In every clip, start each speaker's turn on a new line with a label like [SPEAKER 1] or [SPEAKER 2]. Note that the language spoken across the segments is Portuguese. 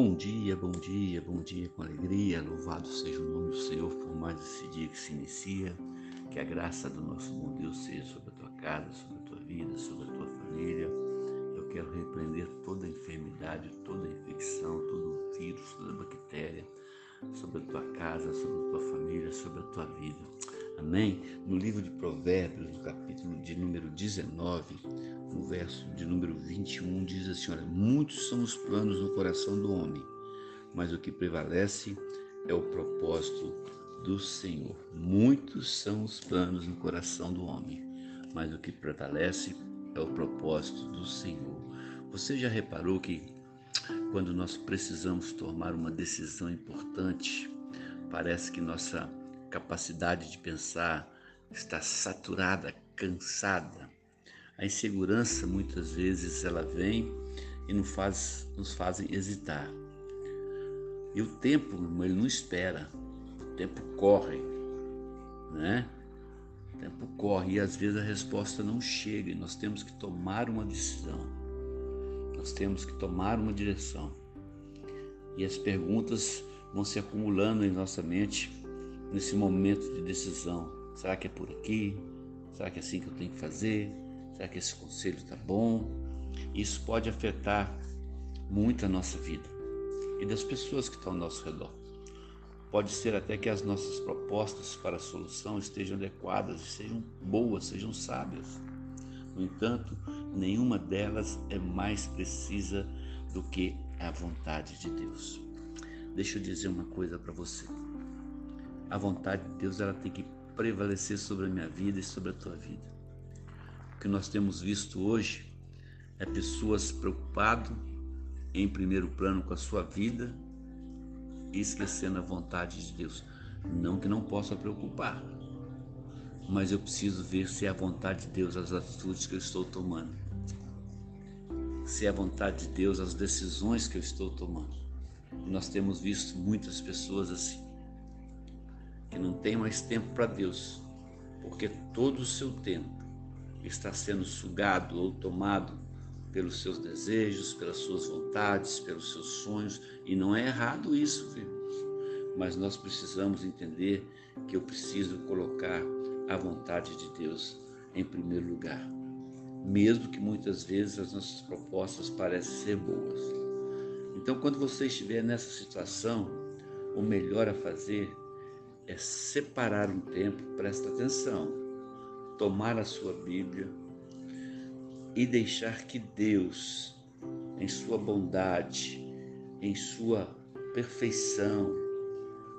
[SPEAKER 1] Bom dia, bom dia, bom dia com alegria. Louvado seja o nome do Senhor por mais esse dia que se inicia. Que a graça do nosso bom Deus seja sobre a tua casa, sobre a tua vida, sobre a tua família. Eu quero repreender toda enfermidade, toda infecção, todo vírus, toda bactéria sobre a tua casa, sobre a tua família, sobre a tua vida. Amém? No livro de Provérbios, no capítulo de número 19, no verso de número 21, diz assim: Olha, muitos são os planos no coração do homem, mas o que prevalece é o propósito do Senhor. Muitos são os planos no coração do homem, mas o que prevalece é o propósito do Senhor. Você já reparou que quando nós precisamos tomar uma decisão importante, parece que nossa capacidade de pensar está saturada, cansada. A insegurança muitas vezes ela vem e nos faz, nos fazem hesitar. E o tempo, ele não espera. O tempo corre, né? O tempo corre e às vezes a resposta não chega e nós temos que tomar uma decisão. Nós temos que tomar uma direção. E as perguntas vão se acumulando em nossa mente nesse momento de decisão. Será que é por aqui? Será que é assim que eu tenho que fazer? Será que esse conselho está bom? Isso pode afetar muito a nossa vida e das pessoas que estão ao nosso redor. Pode ser até que as nossas propostas para a solução estejam adequadas sejam boas, sejam sábias. No entanto, nenhuma delas é mais precisa do que a vontade de Deus. Deixa eu dizer uma coisa para você a vontade de Deus ela tem que prevalecer sobre a minha vida e sobre a tua vida. O que nós temos visto hoje é pessoas preocupadas em primeiro plano com a sua vida e esquecendo a vontade de Deus. Não que não possa preocupar, mas eu preciso ver se é a vontade de Deus as atitudes que eu estou tomando. Se é a vontade de Deus as decisões que eu estou tomando. Nós temos visto muitas pessoas assim que não tem mais tempo para Deus, porque todo o seu tempo está sendo sugado ou tomado pelos seus desejos, pelas suas vontades, pelos seus sonhos, e não é errado isso, filhos. Mas nós precisamos entender que eu preciso colocar a vontade de Deus em primeiro lugar, mesmo que muitas vezes as nossas propostas parecem ser boas. Então, quando você estiver nessa situação, o melhor a fazer é separar um tempo, presta atenção, tomar a sua Bíblia e deixar que Deus, em sua bondade, em sua perfeição,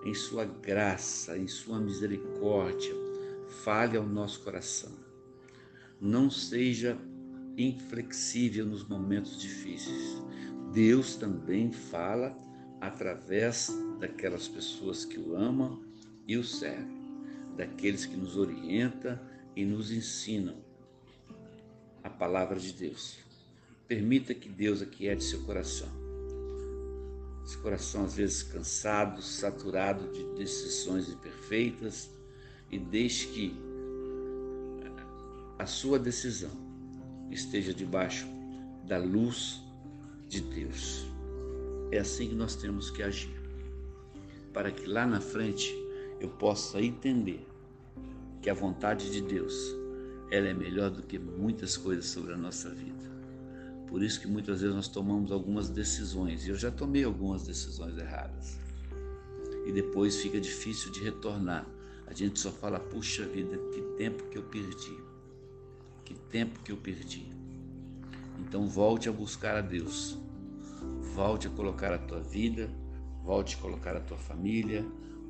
[SPEAKER 1] em sua graça, em sua misericórdia, fale ao nosso coração. Não seja inflexível nos momentos difíceis. Deus também fala através daquelas pessoas que o amam e o serve, daqueles que nos orientam e nos ensinam a palavra de Deus. Permita que Deus aquiete seu coração. Esse coração às vezes cansado, saturado de decisões imperfeitas e deixe que a sua decisão esteja debaixo da luz de Deus. É assim que nós temos que agir, para que lá na frente eu possa entender que a vontade de Deus ela é melhor do que muitas coisas sobre a nossa vida. Por isso que muitas vezes nós tomamos algumas decisões, e eu já tomei algumas decisões erradas. E depois fica difícil de retornar. A gente só fala, puxa vida, que tempo que eu perdi. Que tempo que eu perdi. Então volte a buscar a Deus. Volte a colocar a tua vida, volte a colocar a tua família,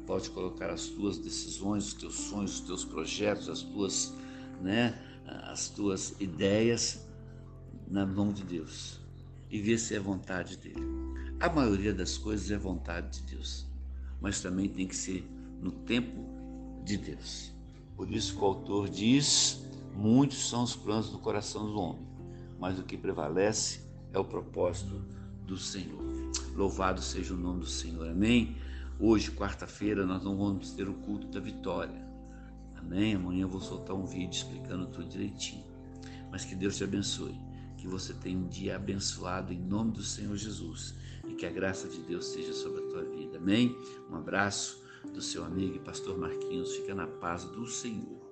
[SPEAKER 1] pode colocar as tuas decisões, os teus sonhos, os teus projetos, as tuas, né, as tuas ideias na mão de Deus e ver se é vontade dele. A maioria das coisas é vontade de Deus, mas também tem que ser no tempo de Deus. Por isso que o autor diz: muitos são os planos do coração do homem, mas o que prevalece é o propósito do Senhor. Louvado seja o nome do Senhor. Amém. Hoje, quarta-feira, nós não vamos ter o culto da vitória. Amém? Amanhã eu vou soltar um vídeo explicando tudo direitinho. Mas que Deus te abençoe. Que você tenha um dia abençoado em nome do Senhor Jesus. e que a graça de Deus seja sobre a tua vida. Amém? Um abraço do seu amigo e pastor Marquinhos. Fica na paz do Senhor.